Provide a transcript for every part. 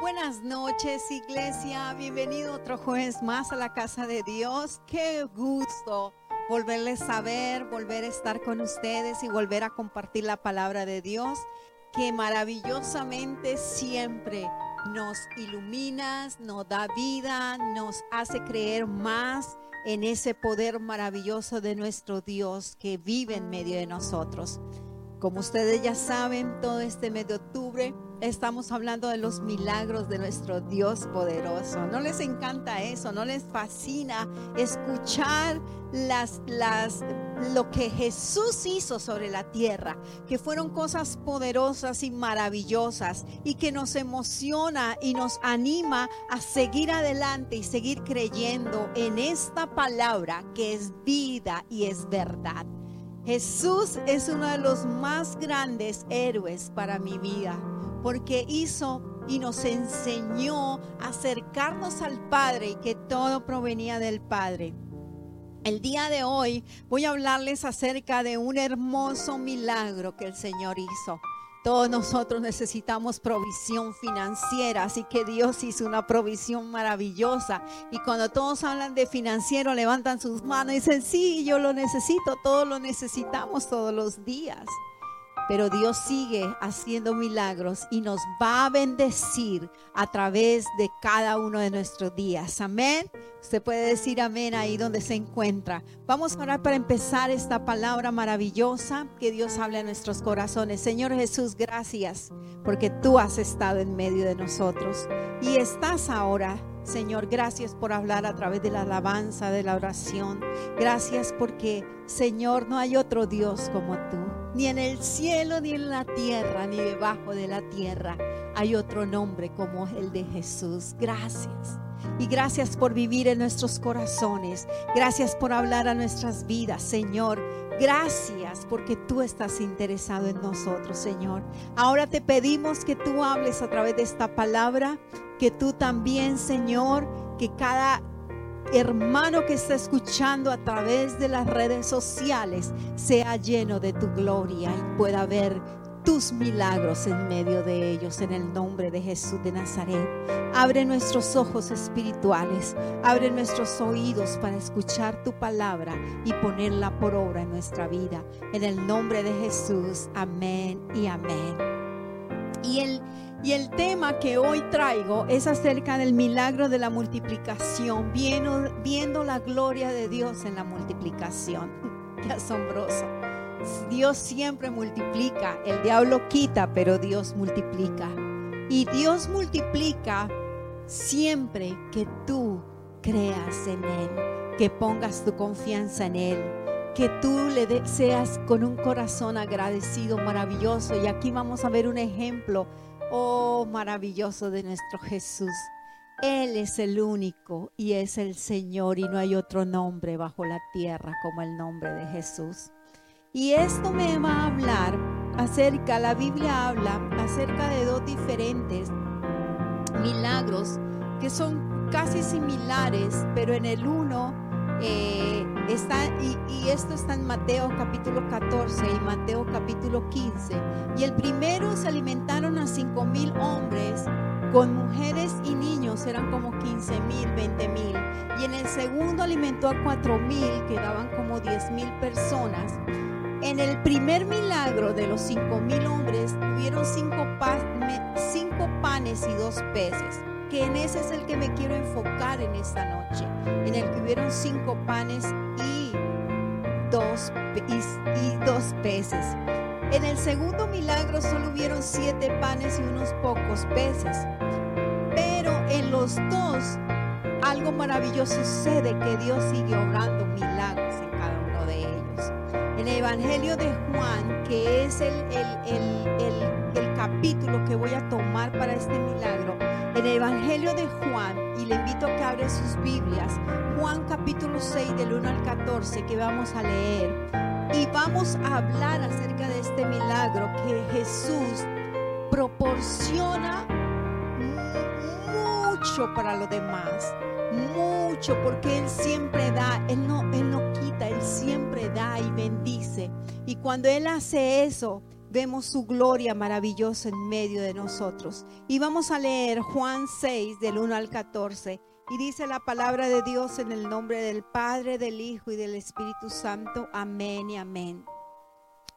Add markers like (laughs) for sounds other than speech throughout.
Buenas noches, iglesia. Bienvenido otro jueves más a la casa de Dios. Qué gusto volverles a ver, volver a estar con ustedes y volver a compartir la palabra de Dios, que maravillosamente siempre nos iluminas, nos da vida, nos hace creer más en ese poder maravilloso de nuestro Dios que vive en medio de nosotros. Como ustedes ya saben, todo este mes de octubre estamos hablando de los milagros de nuestro Dios poderoso. ¿No les encanta eso? ¿No les fascina escuchar las, las, lo que Jesús hizo sobre la tierra? Que fueron cosas poderosas y maravillosas y que nos emociona y nos anima a seguir adelante y seguir creyendo en esta palabra que es vida y es verdad. Jesús es uno de los más grandes héroes para mi vida porque hizo y nos enseñó a acercarnos al Padre y que todo provenía del Padre. El día de hoy voy a hablarles acerca de un hermoso milagro que el Señor hizo. Todos nosotros necesitamos provisión financiera, así que Dios hizo una provisión maravillosa. Y cuando todos hablan de financiero, levantan sus manos y dicen, sí, yo lo necesito, todos lo necesitamos todos los días. Pero Dios sigue haciendo milagros y nos va a bendecir a través de cada uno de nuestros días. Amén. Usted puede decir amén ahí donde se encuentra. Vamos a orar para empezar esta palabra maravillosa que Dios habla en nuestros corazones. Señor Jesús, gracias porque tú has estado en medio de nosotros y estás ahora Señor, gracias por hablar a través de la alabanza, de la oración. Gracias porque, Señor, no hay otro Dios como tú. Ni en el cielo, ni en la tierra, ni debajo de la tierra hay otro nombre como el de Jesús. Gracias. Y gracias por vivir en nuestros corazones. Gracias por hablar a nuestras vidas, Señor. Gracias porque tú estás interesado en nosotros, Señor. Ahora te pedimos que tú hables a través de esta palabra, que tú también, Señor, que cada hermano que está escuchando a través de las redes sociales sea lleno de tu gloria y pueda ver tus milagros en medio de ellos, en el nombre de Jesús de Nazaret. Abre nuestros ojos espirituales, abre nuestros oídos para escuchar tu palabra y ponerla por obra en nuestra vida. En el nombre de Jesús, amén y amén. Y el, y el tema que hoy traigo es acerca del milagro de la multiplicación, viendo, la gloria de Dios en la multiplicación. (laughs) Qué asombroso. Dios siempre multiplica, el diablo quita, pero Dios multiplica. Y Dios multiplica siempre que tú creas en Él, que pongas tu confianza en Él, que tú le seas con un corazón agradecido, maravilloso. Y aquí vamos a ver un ejemplo, oh maravilloso de nuestro Jesús. Él es el único y es el Señor y no hay otro nombre bajo la tierra como el nombre de Jesús. Y esto me va a hablar acerca, la Biblia habla acerca de dos diferentes milagros que son casi similares, pero en el uno eh, está, y, esto está en Mateo capítulo 14 y Mateo capítulo 15. Y el primero se alimentaron a cinco mil hombres con mujeres y niños eran como 15 mil, 20 mil. Y en el segundo alimentó a cuatro mil, que daban como 10 mil personas. En el primer milagro de los cinco mil hombres tuvieron cinco, panes y dos peces, que en ese es el que me quiero enfocar en esta noche, en el que hubieron cinco panes y dos, y dos peces. En el segundo milagro solo hubieron siete panes y unos pocos peces. Pero en los dos algo maravilloso sucede que Dios sigue obrando milagros en cada uno de ellos en el Evangelio de Juan, que es el, el, capítulo que voy a tomar para este milagro, en el Evangelio de Juan, invito a que abre sus Biblias, Juan capítulo 6 del 1 al 14 que vamos a leer, y vamos a hablar acerca de este milagro que Jesús proporciona mucho para los demás mucho porque Él siempre da, Él no, Él no quita, Él siempre da y bendice. Y cuando Él hace eso, vemos su gloria maravillosa en medio de nosotros. Y vamos a leer Juan 6 del 1 al 14. Y dice la palabra de Dios en el nombre del Padre, del Hijo y del Espíritu Santo. Amén y amén.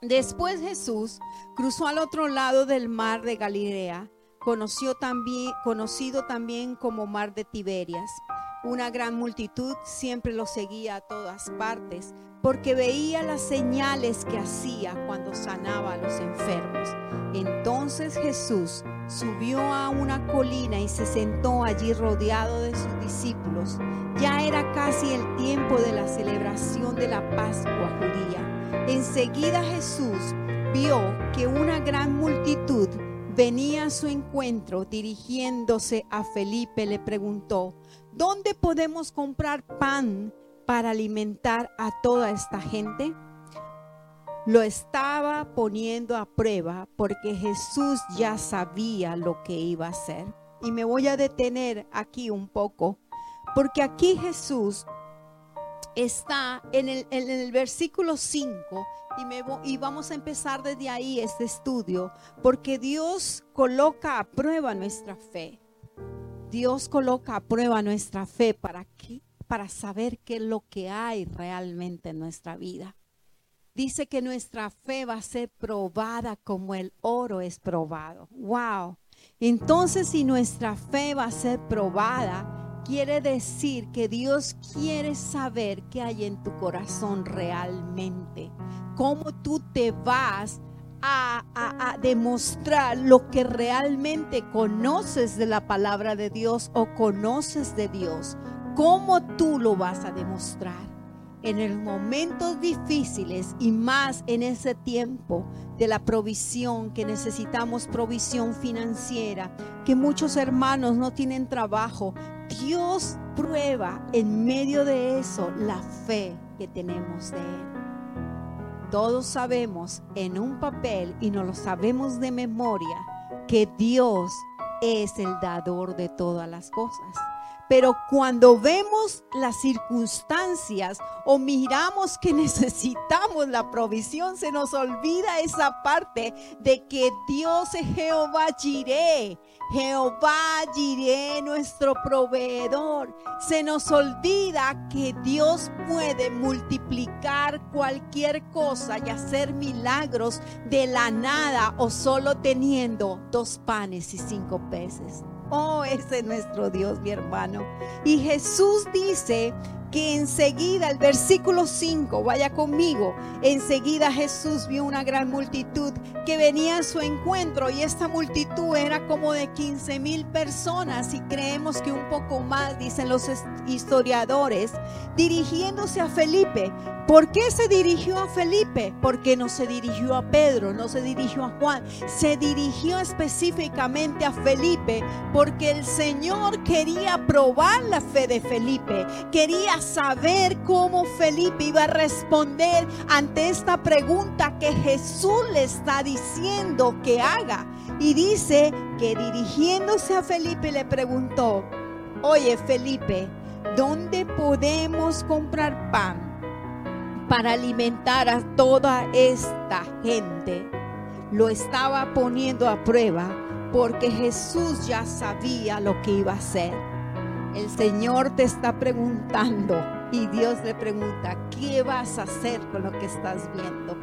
Después Jesús cruzó al otro lado del mar de Galilea, conoció también, conocido también como mar de Tiberias. Una gran multitud siempre lo seguía a todas partes porque veía las señales que hacía cuando sanaba a los enfermos. Entonces Jesús subió a una colina y se sentó allí rodeado de sus discípulos. Ya era casi el tiempo de la celebración de la Pascua judía. Enseguida Jesús vio que una gran multitud venía a su encuentro dirigiéndose a Felipe le preguntó, ¿dónde podemos comprar pan para alimentar a toda esta gente? Lo estaba poniendo a prueba porque Jesús ya sabía lo que iba a hacer. Y me voy a detener aquí un poco, porque aquí Jesús está en el, en el versículo 5 y, me, y vamos a empezar desde ahí este estudio, porque Dios coloca a prueba nuestra fe. Dios coloca a prueba nuestra fe para qué? Para saber qué es lo que hay realmente en nuestra vida. Dice que nuestra fe va a ser probada como el oro es probado. Wow. Entonces, si nuestra fe va a ser probada, quiere decir que Dios quiere saber qué hay en tu corazón realmente. Cómo tú te vas a, a, demostrar lo que realmente conoces de la palabra de Dios o conoces de Dios ¿Cómo tú lo vas a demostrar? En los momentos difíciles y más en ese tiempo de la provisión, que necesitamos provisión financiera, que muchos hermanos no tienen trabajo, Dios prueba en medio de eso la fe que tenemos de Él. Todos sabemos en un papel y no lo sabemos de memoria que Dios es el dador de todas las cosas. Pero cuando vemos las circunstancias o miramos que (laughs) necesitamos la provisión, se nos olvida esa parte de que Dios es Jehová Jireh. Jehová Jireh, nuestro proveedor. Se nos olvida que Dios puede multiplicar cualquier cosa y hacer milagros de la nada o solo teniendo dos panes y cinco peces. Oh, ese es nuestro Dios, mi hermano. Y Jesús dice que enseguida, el versículo 5, vaya conmigo, enseguida Jesús vio una gran multitud que venía a su encuentro y esta multitud era como de 15 mil personas y creemos que un poco más, dicen los historiadores, dirigiéndose a Felipe. ¿Por qué se dirigió a Felipe? Porque no se dirigió a Pedro, no se dirigió a Juan, se dirigió específicamente a Felipe porque el Señor quería probar la fe de Felipe, quería saber cómo Felipe iba a responder ante esta pregunta que Jesús le está diciendo que haga. Y dice que dirigiéndose a Felipe le preguntó, oye Felipe, ¿dónde podemos comprar pan para alimentar a toda esta gente? Lo estaba poniendo a prueba porque Jesús ya sabía lo que iba a hacer. El Señor te está preguntando y Dios le pregunta, ¿qué vas a hacer con lo que estás viendo?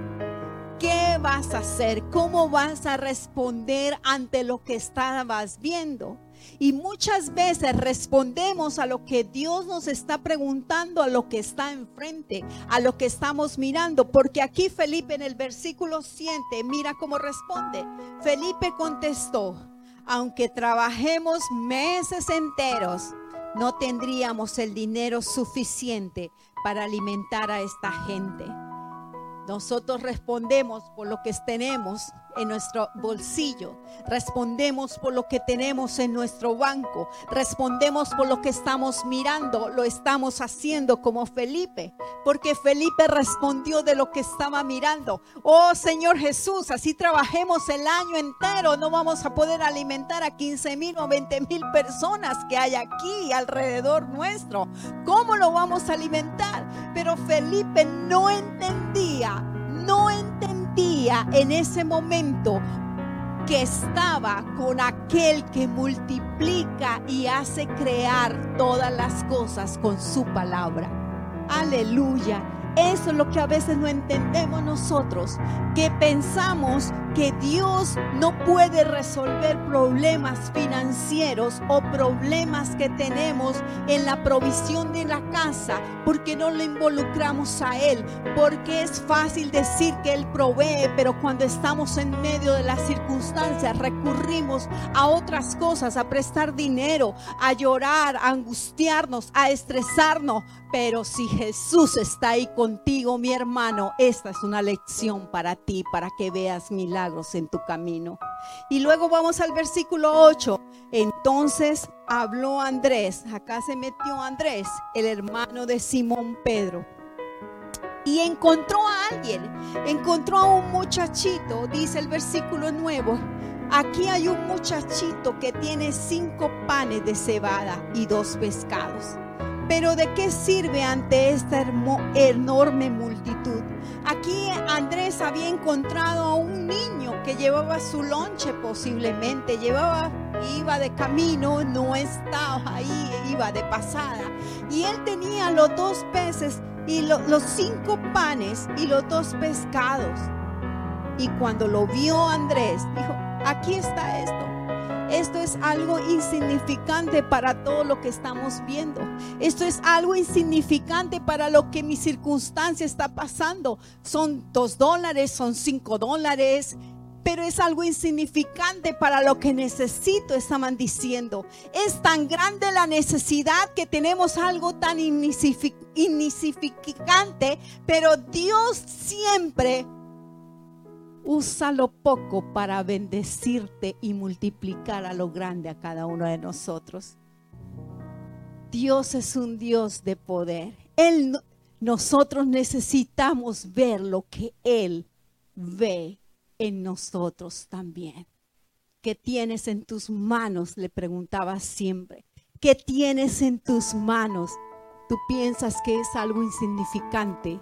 ¿Qué vas a hacer? ¿Cómo vas a responder ante lo que estabas viendo? Y muchas veces respondemos a lo que Dios nos está preguntando, a lo que está enfrente, a lo que estamos mirando. Porque aquí Felipe en el versículo 7, mira cómo responde. Felipe contestó, aunque trabajemos meses enteros, no tendríamos el dinero suficiente para alimentar a esta gente. Nosotros respondemos por lo que tenemos en nuestro bolsillo, respondemos por lo que tenemos en nuestro banco, respondemos por lo que estamos mirando, lo estamos haciendo como Felipe, porque Felipe respondió de lo que estaba mirando. Oh Señor Jesús, así trabajemos el año entero, no vamos a poder alimentar a 15 mil o 20 mil personas que hay aquí alrededor nuestro. ¿Cómo lo vamos a alimentar? Pero Felipe no entendía, no entendía en ese momento que estaba con aquel que multiplica y hace crear todas las cosas con su palabra. Aleluya. Eso es lo que a veces no entendemos nosotros, que pensamos que Dios no puede resolver problemas financieros o problemas que tenemos en la provisión de la casa porque no lo involucramos a Él, porque es fácil decir que Él provee, pero cuando estamos en medio de las circunstancias recurrimos a otras cosas, a prestar dinero, a llorar, a angustiarnos, a estresarnos, pero si Jesús está ahí contigo, mi hermano, esta es una lección para ti, para que veas milagros en tu camino. Y luego vamos al versículo 8. Entonces habló Andrés, acá se metió Andrés, el hermano de Simón Pedro. Y encontró a alguien, encontró a un muchachito, dice el versículo nuevo. Aquí hay un muchachito que tiene cinco panes de cebada y dos pescados. Pero ¿de qué sirve ante esta enorme multitud? Aquí Andrés había encontrado a un niño que llevaba su lonche posiblemente, llevaba, iba de camino, no estaba ahí, iba de pasada. Y él tenía los dos peces y los cinco panes y los dos pescados. Y cuando lo vio Andrés, dijo, aquí está esto esto es algo insignificante para todo lo que estamos viendo. Esto es algo insignificante para lo que mi circunstancia está pasando. Son dos dólares, son cinco dólares, pero es algo insignificante para lo que necesito, estaban diciendo. Es tan grande la necesidad que tenemos algo tan insignificante, pero Dios siempre Usa lo poco para bendecirte y multiplicar a lo grande a cada uno de nosotros. Dios es un Dios de poder. Él, nosotros necesitamos ver lo que Él ve en nosotros también. ¿Qué tienes en tus manos? Le preguntaba siempre. ¿Qué tienes en tus manos? Tú piensas que es algo insignificante,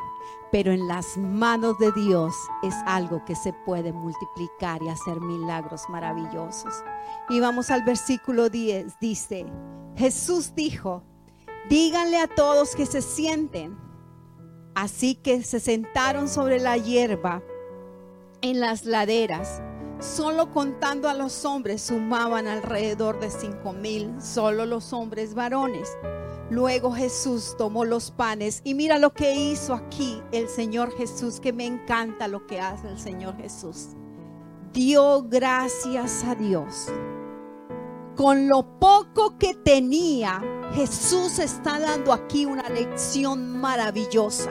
pero en las manos de Dios es algo que se puede multiplicar y hacer milagros maravillosos. Y vamos al versículo 10, dice, Jesús dijo, díganle a todos que se sienten. Así que se sentaron sobre la hierba en las laderas. Solo contando a los hombres sumaban alrededor de cinco mil, solo los hombres varones. Luego Jesús tomó los panes y mira lo que hizo aquí el Señor Jesús, que me encanta lo que hace el Señor Jesús. Dio gracias a Dios. Con lo poco que tenía, Jesús está dando aquí una lección maravillosa.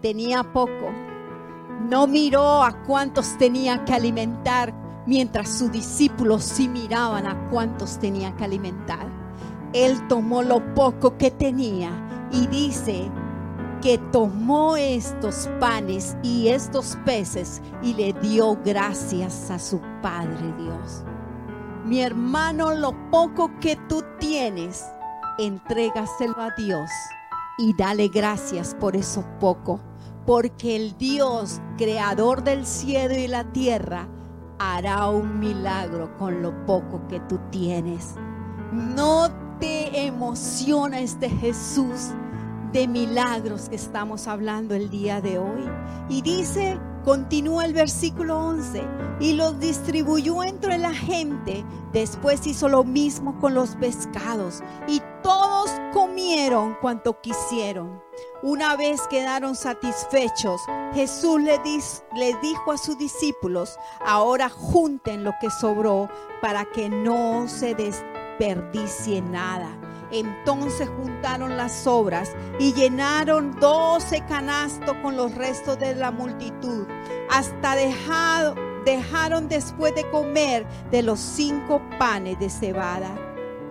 Tenía poco. No miró a cuántos tenía que alimentar, mientras sus discípulos sí miraban a cuántos tenía que alimentar él tomó lo poco que tenía y dice que tomó estos panes y estos peces y le dio gracias a su Padre Dios. Mi hermano, lo poco que tú tienes, entrégaselo a Dios y dale gracias por eso poco, porque el Dios, creador del cielo y la tierra, hará un milagro con lo poco que tú tienes. No te emociona este Jesús de milagros que estamos hablando el día de hoy? Y dice, continúa el versículo 11, y los distribuyó entre la gente, después hizo lo mismo con los pescados, y todos comieron cuanto quisieron. Una vez quedaron satisfechos, Jesús le, le dijo a sus discípulos, ahora junten lo que sobró para que no se des desperdicie nada. Entonces juntaron las sobras y llenaron doce canastos con los restos de la multitud, hasta dejado, dejaron después de comer de los cinco panes de cebada.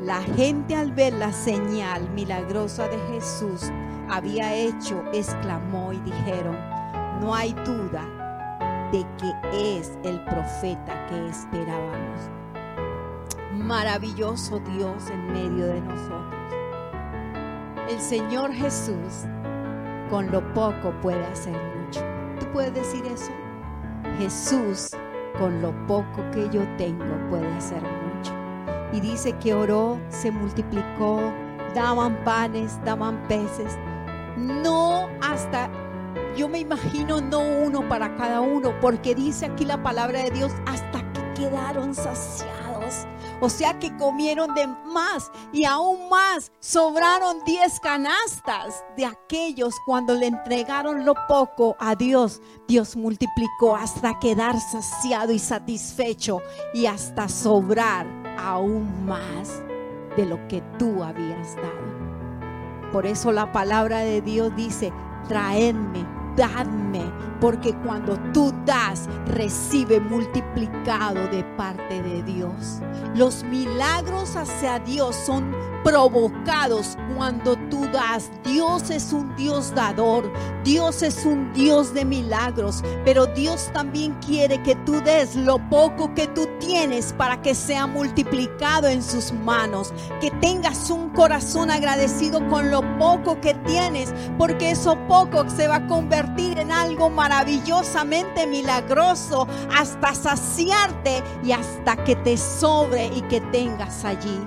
La gente al ver la señal milagrosa de Jesús había hecho, exclamó y dijeron, no hay duda de que es el profeta que esperábamos maravilloso Dios en medio de nosotros. El Señor Jesús con lo poco puede hacer mucho. ¿Tú puedes decir eso? Jesús, con lo poco que yo tengo, puede hacer mucho. Y dice que oró, se multiplicó, daban panes, daban peces. No hasta, yo me imagino no uno para cada uno, porque dice aquí la palabra de Dios, hasta que quedaron saciados. O sea que comieron de más y aún más sobraron 10 canastas de aquellos cuando le entregaron lo poco a Dios. Dios multiplicó hasta quedar saciado y satisfecho y hasta sobrar aún más de lo que tú habías dado. Por eso la palabra de Dios dice, traedme dadme, porque cuando tú das, recibe multiplicado de parte de Dios. Los milagros hacia Dios son provocados cuando tú das. Dios es un Dios dador, Dios es un Dios de milagros, pero Dios también quiere que tú des lo poco que tú tienes para que sea multiplicado en sus manos, que tengas un corazón agradecido con lo poco que tienes, porque eso poco se va a convertir en algo maravillosamente milagroso hasta saciarte y hasta que te sobre y que tengas allí.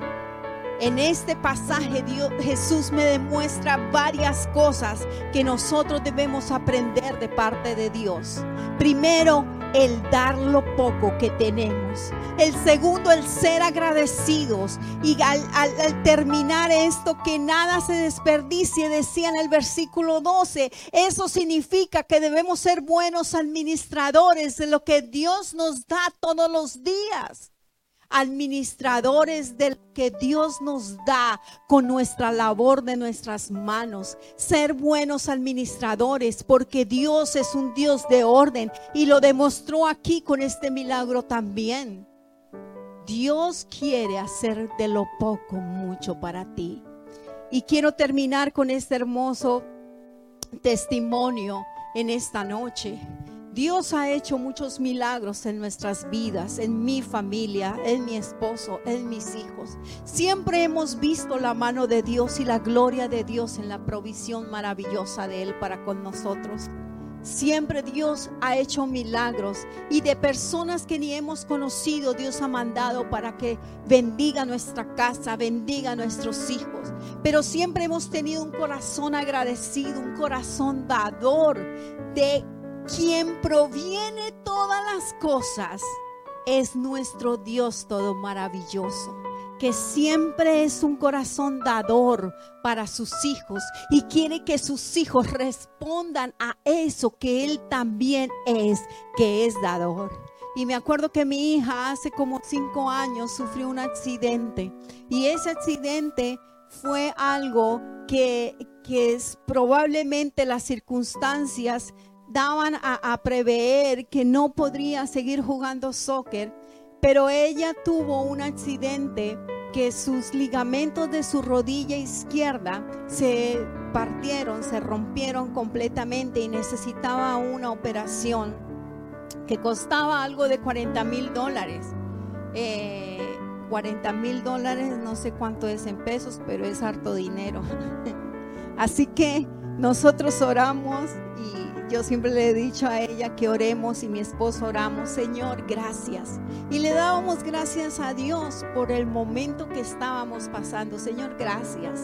En este pasaje Dios, Jesús me demuestra varias cosas que nosotros debemos aprender de parte de Dios. Primero, el dar lo poco que tenemos. El segundo, el ser agradecidos. Y al, al, terminar esto, que nada se desperdicie, decía en el versículo 12. Eso significa que debemos ser buenos administradores de lo que Dios nos da todos los días administradores del que Dios nos da con nuestra labor de nuestras manos. Ser buenos administradores porque Dios es un Dios de orden y lo demostró aquí con este milagro también. Dios quiere hacer de lo poco mucho para ti. Y quiero terminar con este hermoso testimonio en esta noche. Dios ha hecho muchos milagros en nuestras vidas, en mi familia, en mi esposo, en mis hijos. Siempre hemos visto la mano de Dios y la gloria de Dios en la provisión maravillosa de Él para con nosotros. Siempre Dios ha hecho milagros y de personas que ni hemos conocido, Dios ha mandado para que bendiga nuestra casa, bendiga nuestros hijos. Pero siempre hemos tenido un corazón agradecido, un corazón dador de quien proviene todas las cosas, es nuestro Dios todo maravilloso, que siempre es un corazón dador para sus hijos y quiere que sus hijos respondan a eso que Él también es, que es dador. Y me acuerdo que mi hija hace como cinco años sufrió un accidente y ese accidente fue algo que, que es probablemente las circunstancias daban a, prever que no podría seguir jugando soccer, pero ella tuvo un accidente que sus ligamentos de su rodilla izquierda se partieron, se rompieron completamente y necesitaba una operación que costaba algo de 40 mil dólares. 40 eh, mil dólares, no sé cuánto es en pesos, pero es harto dinero. (laughs) Así que nosotros oramos y yo siempre le he dicho a ella que oremos y mi esposo oramos, Señor, gracias. Y le dábamos gracias a Dios por el momento que estábamos pasando. Señor, gracias.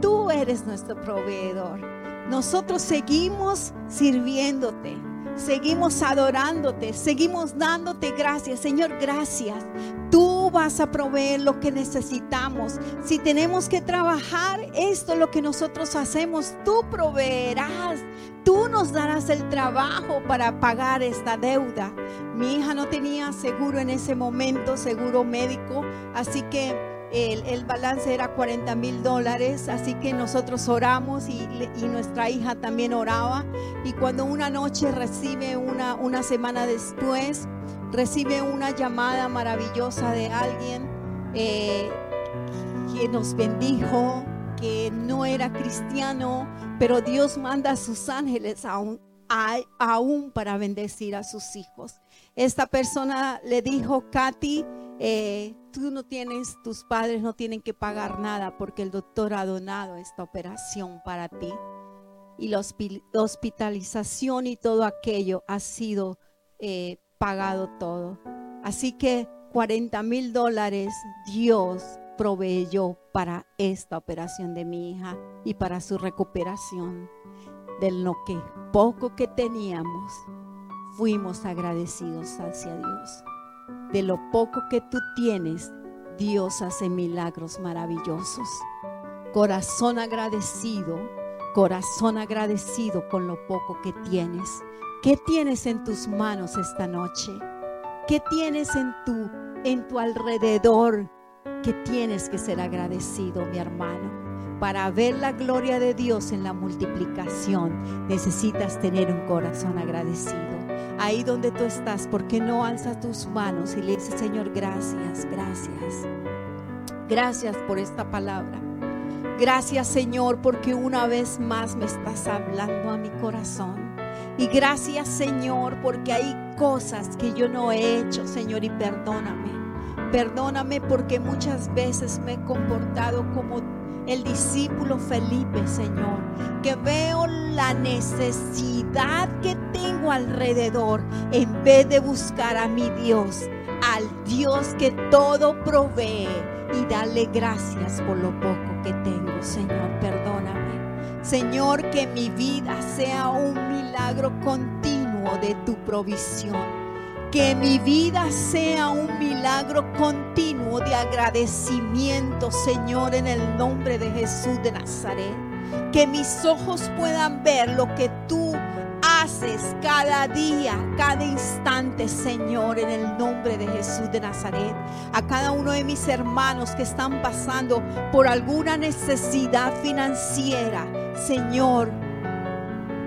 Tú eres nuestro proveedor. Nosotros seguimos sirviéndote. Seguimos adorándote, seguimos dándote gracias. Señor, gracias. Tú vas a proveer lo que necesitamos. Si tenemos que trabajar, esto es lo que nosotros hacemos. Tú proveerás. Tú nos darás el trabajo para pagar esta deuda. Mi hija no tenía seguro en ese momento, seguro médico, así que el, balance era 40 mil dólares, así que nosotros oramos y, nuestra hija también oraba. Y cuando una noche recibe una, una semana después, recibe una llamada maravillosa de alguien eh, que nos bendijo, que no era cristiano, pero Dios manda a sus ángeles aún, aún para bendecir a sus hijos. Esta persona le dijo, Katy, eh, tú no tienes, tus padres no tienen que pagar nada porque el doctor ha donado esta operación para ti. Y la hospitalización y todo aquello ha sido eh, pagado todo. Así que 40 mil dólares Dios proveyó para esta operación de mi hija y para su recuperación. De lo que poco que teníamos, fuimos agradecidos hacia Dios. De lo poco que tú tienes, Dios hace milagros maravillosos. Corazón agradecido, corazón agradecido con lo poco que tienes. ¿Qué tienes en tus manos esta noche? ¿Qué tienes en tu en tu alrededor que tienes que ser agradecido, mi hermano? Para ver la gloria de Dios en la multiplicación, necesitas tener un corazón agradecido. Ahí donde tú estás, ¿por qué no alzas tus manos y le dices, Señor, gracias, gracias. Gracias por esta palabra. Gracias, Señor, porque una vez más me estás hablando a mi corazón. Y gracias, Señor, porque hay cosas que yo no he hecho, Señor, y perdóname. Perdóname porque muchas veces me he comportado como el discípulo Felipe, Señor, que veo la necesidad que tengo alrededor en vez de buscar a mi Dios, al Dios que todo provee y darle gracias por lo poco que tengo, Señor, perdóname. Señor, que mi vida sea un milagro continuo de tu provisión que mi vida sea un milagro continuo de agradecimiento, Señor, en el nombre de Jesús de Nazaret. Que mis ojos puedan ver lo que tú haces cada día, cada instante, Señor, en el nombre de Jesús de Nazaret. A cada uno de mis hermanos que están pasando por alguna necesidad financiera, Señor,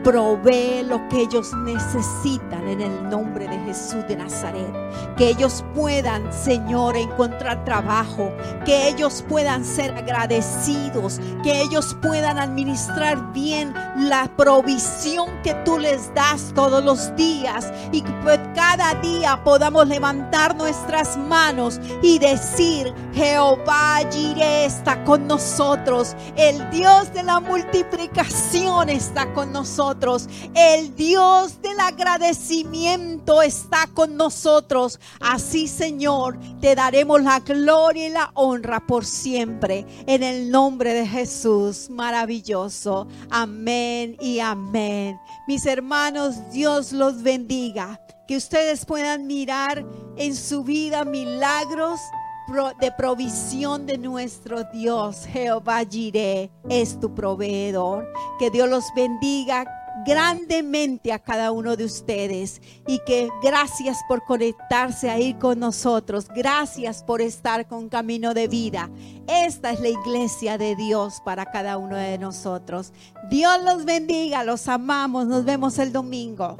provee lo que ellos necesitan en el nombre de Jesús de Nazaret. Que ellos puedan, Señor, encontrar trabajo, que ellos puedan ser agradecidos, que ellos puedan administrar bien la provisión que tú les das todos los días. Y que cada día podamos levantar nuestras manos y decir, Jehová está con nosotros, el Dios de la multiplicación está con el Dios del agradecimiento está con nosotros. Así, Señor, te daremos la gloria y la honra por siempre. En el nombre de Jesús, maravilloso. Amén y amén. Mis hermanos, Dios los bendiga. Que ustedes puedan mirar en su vida milagros de provisión de nuestro Dios. Jehová Jireh es tu proveedor. Que Dios los bendiga grandemente a cada uno de ustedes y que gracias por conectarse ahí con nosotros. Gracias por estar con Camino de Vida. Esta es la iglesia de Dios para cada uno de nosotros. Dios los bendiga, los amamos. Nos vemos el domingo.